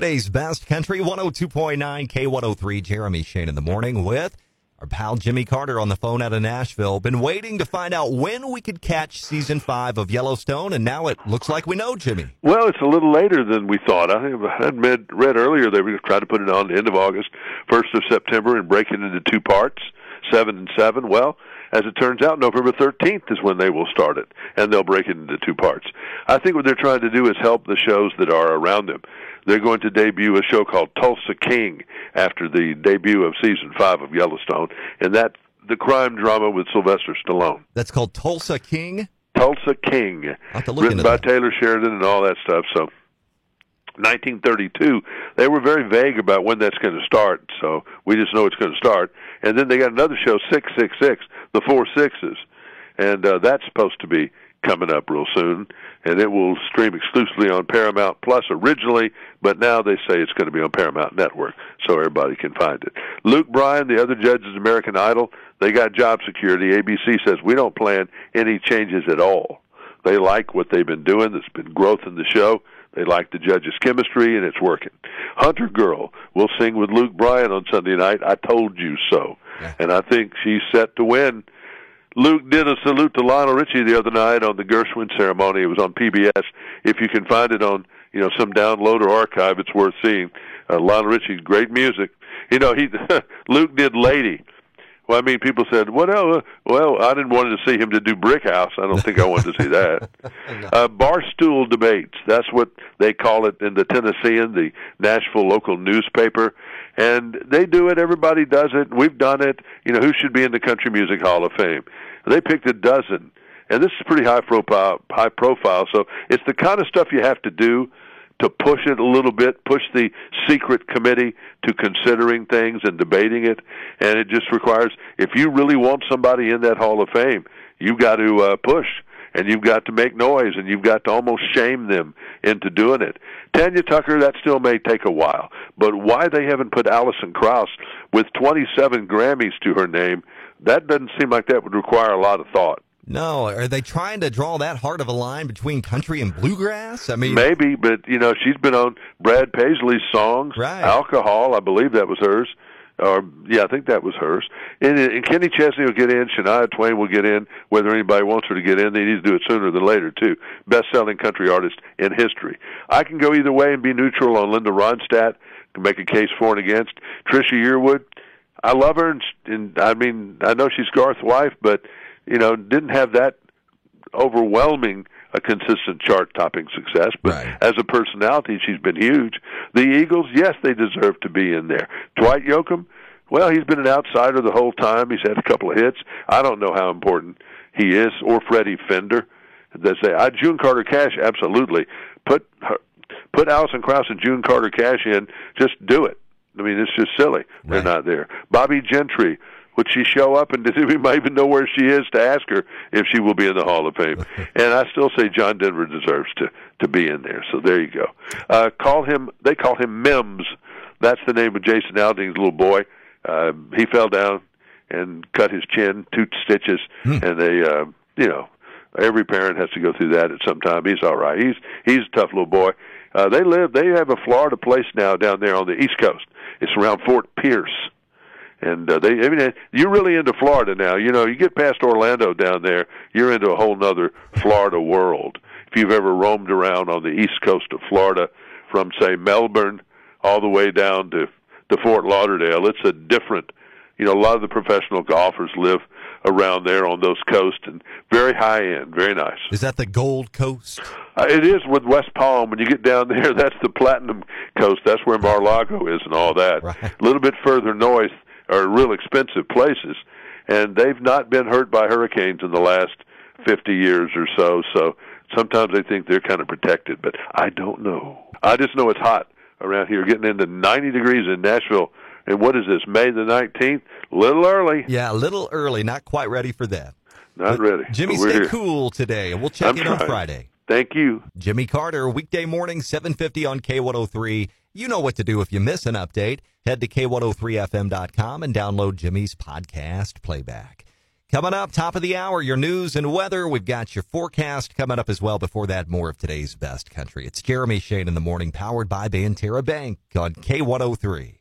Today's best country 102.9 K103 Jeremy Shane in the morning with our pal Jimmy Carter on the phone out of Nashville. Been waiting to find out when we could catch season five of Yellowstone, and now it looks like we know, Jimmy. Well, it's a little later than we thought. I had read, read earlier they were trying to put it on the end of August, first of September, and break it into two parts, seven and seven. Well, as it turns out, November 13th is when they will start it, and they'll break it into two parts. I think what they're trying to do is help the shows that are around them. They're going to debut a show called Tulsa King after the debut of season five of Yellowstone, and that's the crime drama with Sylvester Stallone. That's called Tulsa King. Tulsa King, written by that. Taylor Sheridan and all that stuff. So 1932, they were very vague about when that's going to start, so we just know it's going to start. And then they got another show, 666, The Four Sixes, and uh, that's supposed to be coming up real soon, and it will stream exclusively on Paramount Plus originally, but now they say it's going to be on Paramount Network, so everybody can find it. Luke Bryan, the other judges, American Idol, they got job security. ABC says we don't plan any changes at all. They like what they've been doing. There's been growth in the show. They like the judges' chemistry, and it's working. HunterGirl will sing with Luke Bryan on Sunday night. I told you so, yeah. and I think she's set to win. Luke did a salute to Lionel Richie the other night on the Gershwin ceremony. It was on PBS. If you can find it on you know some download or archive, it's worth seeing. Uh, Lionel Richie, great music. You know he Luke did Lady well, I mean, people said, "Well, well, I didn't want to see him to do Brick House. I don't think I wanted to see that." no. uh, barstool debates. That's what they call it in the Tennessean, the Nashville local newspaper, and they do it. Everybody does it. We've done it. You know, who should be in the Country Music Hall of Fame? They picked a dozen, and this is pretty high profile. High profile. So it's the kind of stuff you have to do to push it a little bit, push the secret committee to considering things and debating it. And it just requires, if you really want somebody in that Hall of Fame, you've got to uh, push and you've got to make noise and you've got to almost shame them into doing it. Tanya Tucker, that still may take a while, but why they haven't put Alison Krauss with 27 Grammys to her name, that doesn't seem like that would require a lot of thought. No, are they trying to draw that hard of a line between country and bluegrass? I mean, maybe, but you know, she's been on Brad Paisley's songs, right. "Alcohol," I believe that was hers. Or yeah, I think that was hers. And, uh, and Kenny Chesney will get in. Shania Twain will get in. Whether anybody wants her to get in, they need to do it sooner than later too. Best-selling country artist in history. I can go either way and be neutral on Linda Ronstadt. Can make a case for and against. Trisha Yearwood. I love her, and, and I mean, I know she's Garth's wife, but you know, didn't have that overwhelming a consistent chart topping success, but right. as a personality, she's been huge. The Eagles, yes, they deserve to be in there. Dwight Yoakam, well, he's been an outsider the whole time. He's had a couple of hits. I don't know how important he is, or Freddie Fender. They say, I, June Carter Cash, absolutely. Put her, put Alison Krauss and June Carter Cash in. Just do it. I mean, it's just silly. They're not there. Bobbie Gentry, would she show up and we might even know where she is to ask her if she will be in the Hall of Fame? and I still say John Denver deserves to to be in there. So there you go. Uh, call him. They call him Mims. That's the name of Jason Aldean's little boy. Uh, he fell down and cut his chin, two stitches, Hmm. and they, uh, you know, every parent has to go through that at some time. He's all right. He's he's a tough little boy. Uh, they live. They have a Florida place now down there on the East Coast. It's around Fort Pierce and uh, they I mean you're really into Florida now. You know, you get past Orlando down there, you're into a whole nother Florida world. If you've ever roamed around on the east coast of Florida from say Melbourne all the way down to to Fort Lauderdale, it's a different you know, a lot of the professional golfers live around there on those coasts and very high end, very nice. Is that the Gold Coast? Uh, it is with West Palm. When you get down there, that's the Platinum Coast. That's where Mar-Lago is and all that. Right. A little bit further north are real expensive places, and they've not been hurt by hurricanes in the last 50 years or so. So sometimes they think they're kind of protected, but I don't know. I just know it's hot around here, getting into 90 degrees in Nashville. And what is this, May the 19th? Little early. Yeah, a little early. Not quite ready for that. Not But ready. Jimmy, stay here. cool today, and we'll check I'm in on. Friday. Thank you. Jimmy Carter, weekday morning, 750 on K103. You know what to do if you miss an update. Head to K103FM.com and download Jimmy's podcast playback. Coming up, top of the hour, your news and weather. We've got your forecast coming up as well. Before that, more of today's best country. It's Jeremy Shane in the morning, powered by Banterra Bank on K103.